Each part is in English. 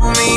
me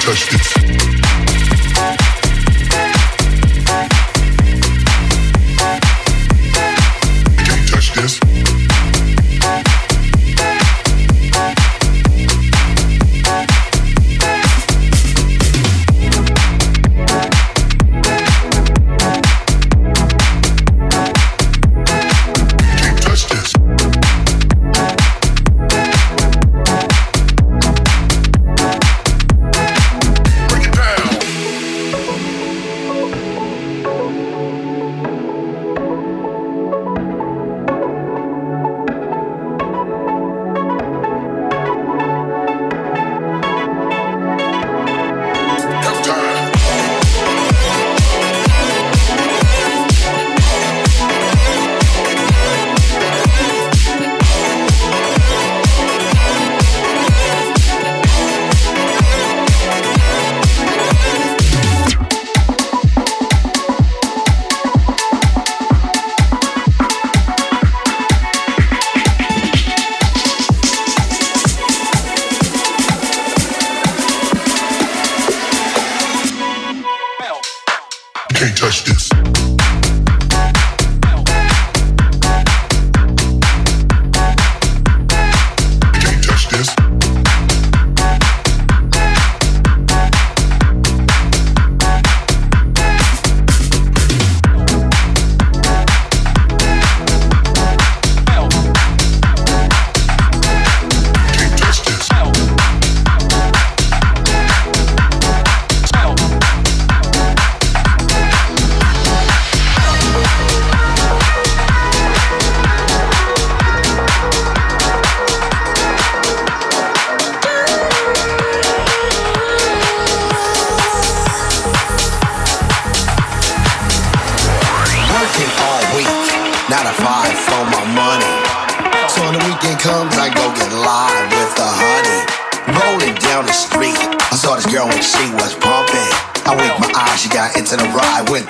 touch this.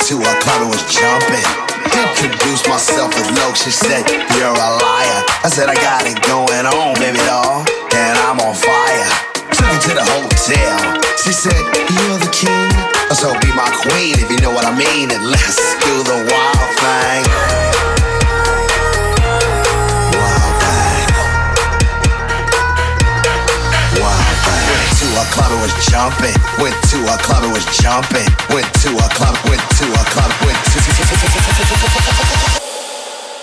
To a club and was jumping. Introduced myself as low, she said, You're a liar. I said, I got it going on, baby doll, and I'm on fire. Took her to the hotel. She said, You're the king. So be my queen if you know what I mean, and let's do the Went to a club and was jumping. Went to a club, went to a club, went to.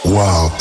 Wild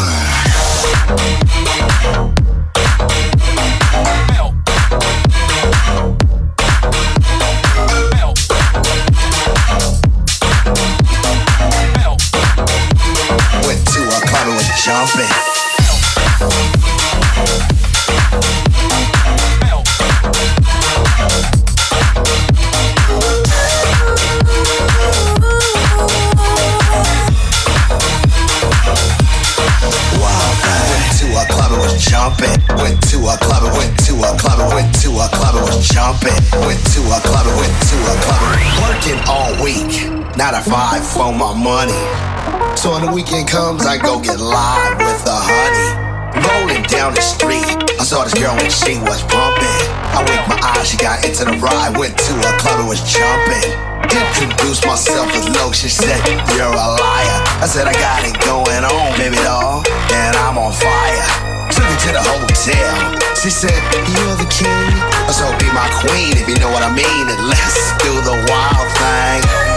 So when the weekend comes, I go get live with the honey. Rolling down the street, I saw this girl when she was pumping. I winked my eyes, she got into the ride. Went to a club and was jumping. Introduced myself as low, she said, You're a liar. I said, I got it going on, baby doll, and I'm on fire. Took her to the hotel. She said, You're the king. So be my queen if you know what I mean. And let's do the wild thing.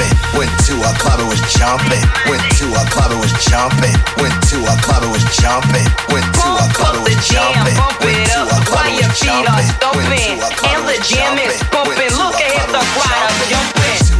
Thing. Went to a club and was jumping. Went to a club and was jumping. Went to a club and was jumping. Went to a club and was jumping. Went to a club and was jumping. Went to a club and was jumping. Went to a club and was jumping. Look ahead, the crowd.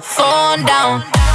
Phone down.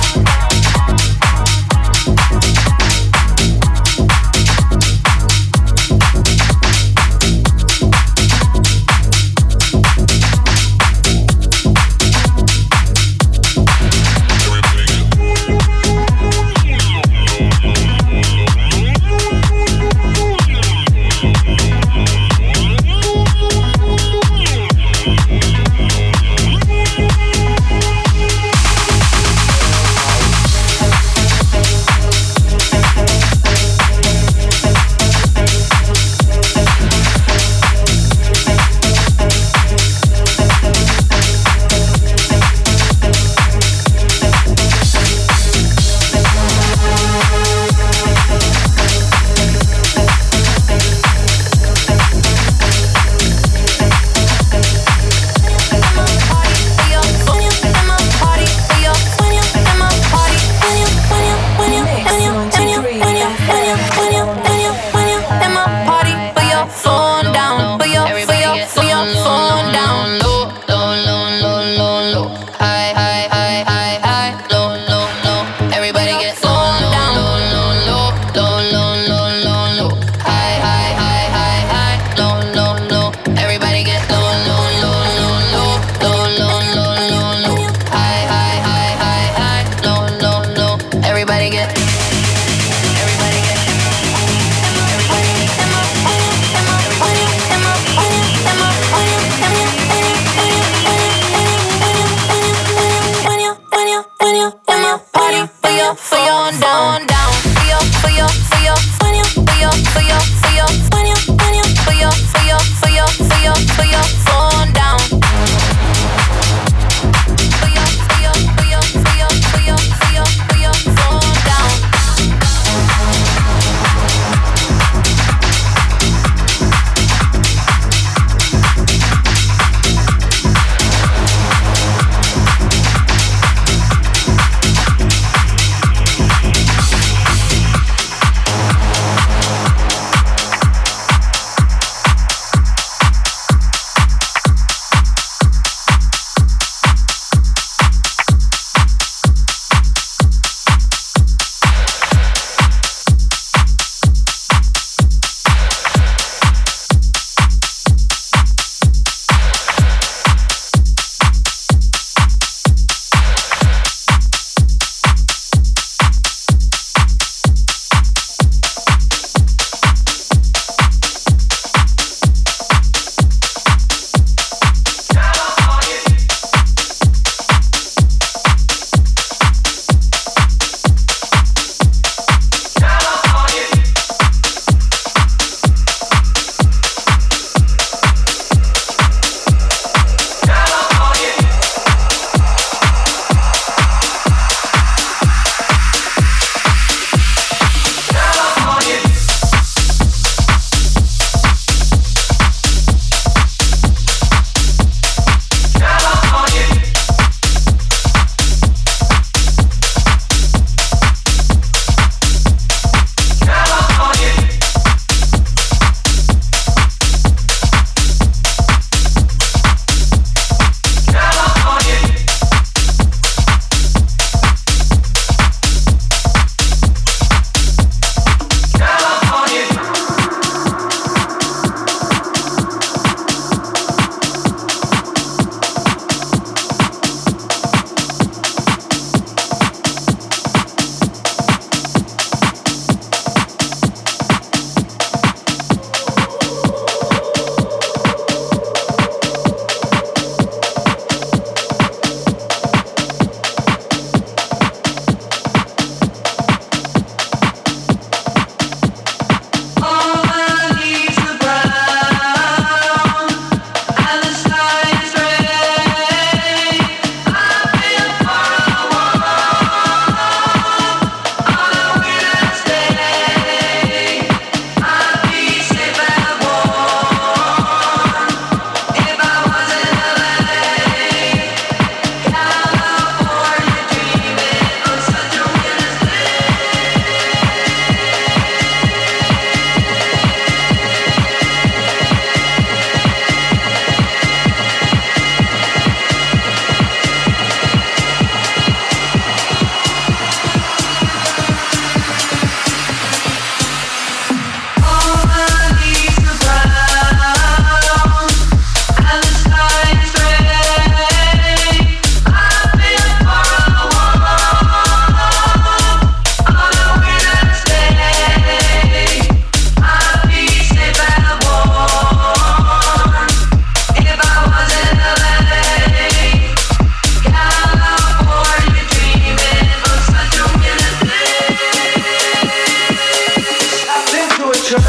church.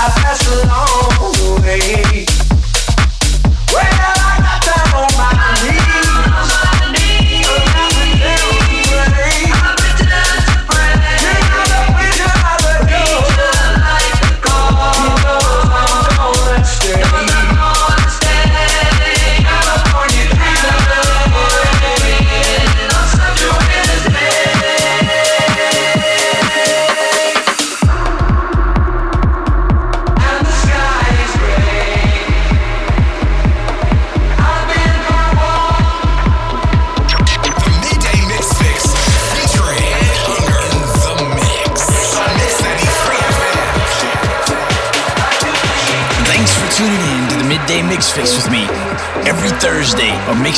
I pass along the way.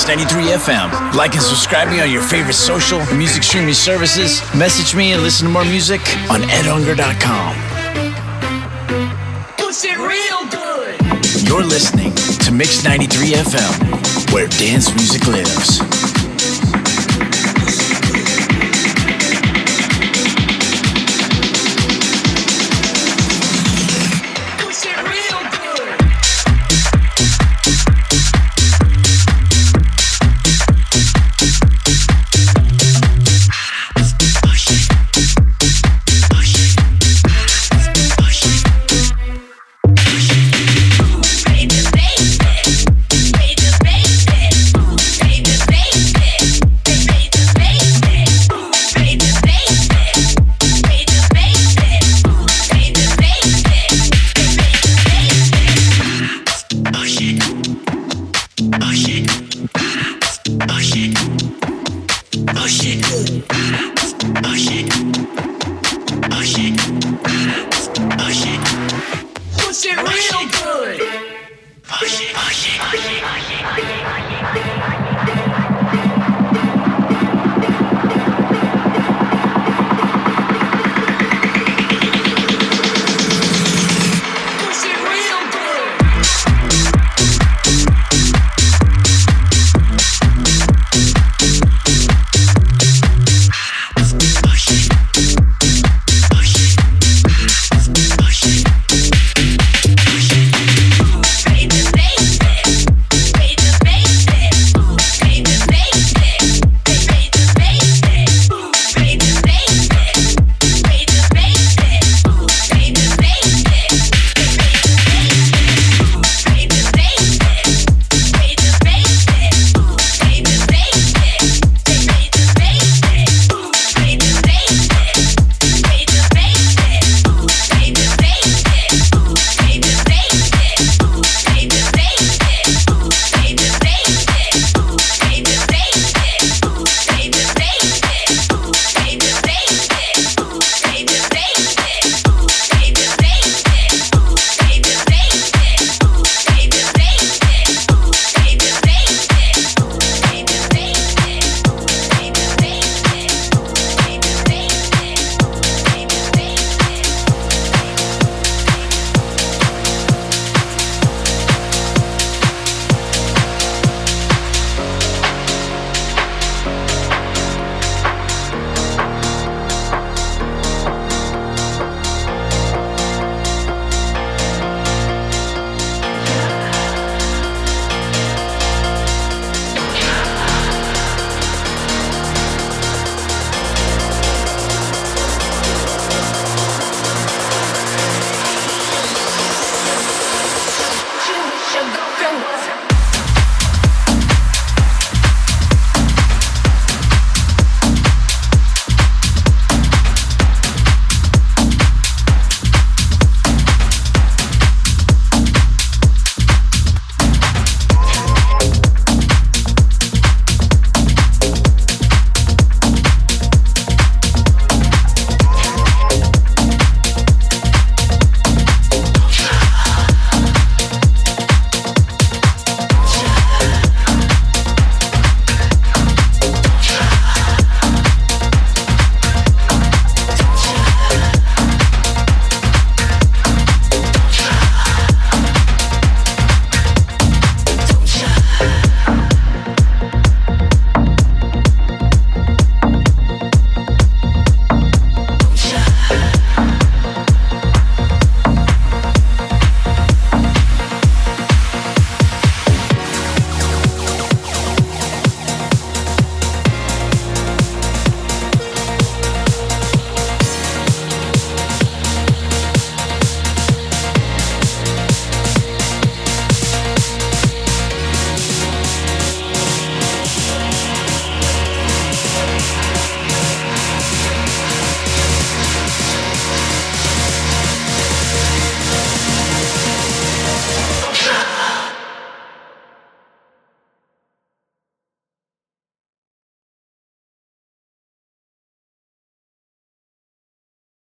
Mix 93 FM. Like and subscribe me on your favorite social and music streaming services. Message me and listen to more music on edunger.com. Push it real good. You're listening to Mix 93 FM, where dance music lives.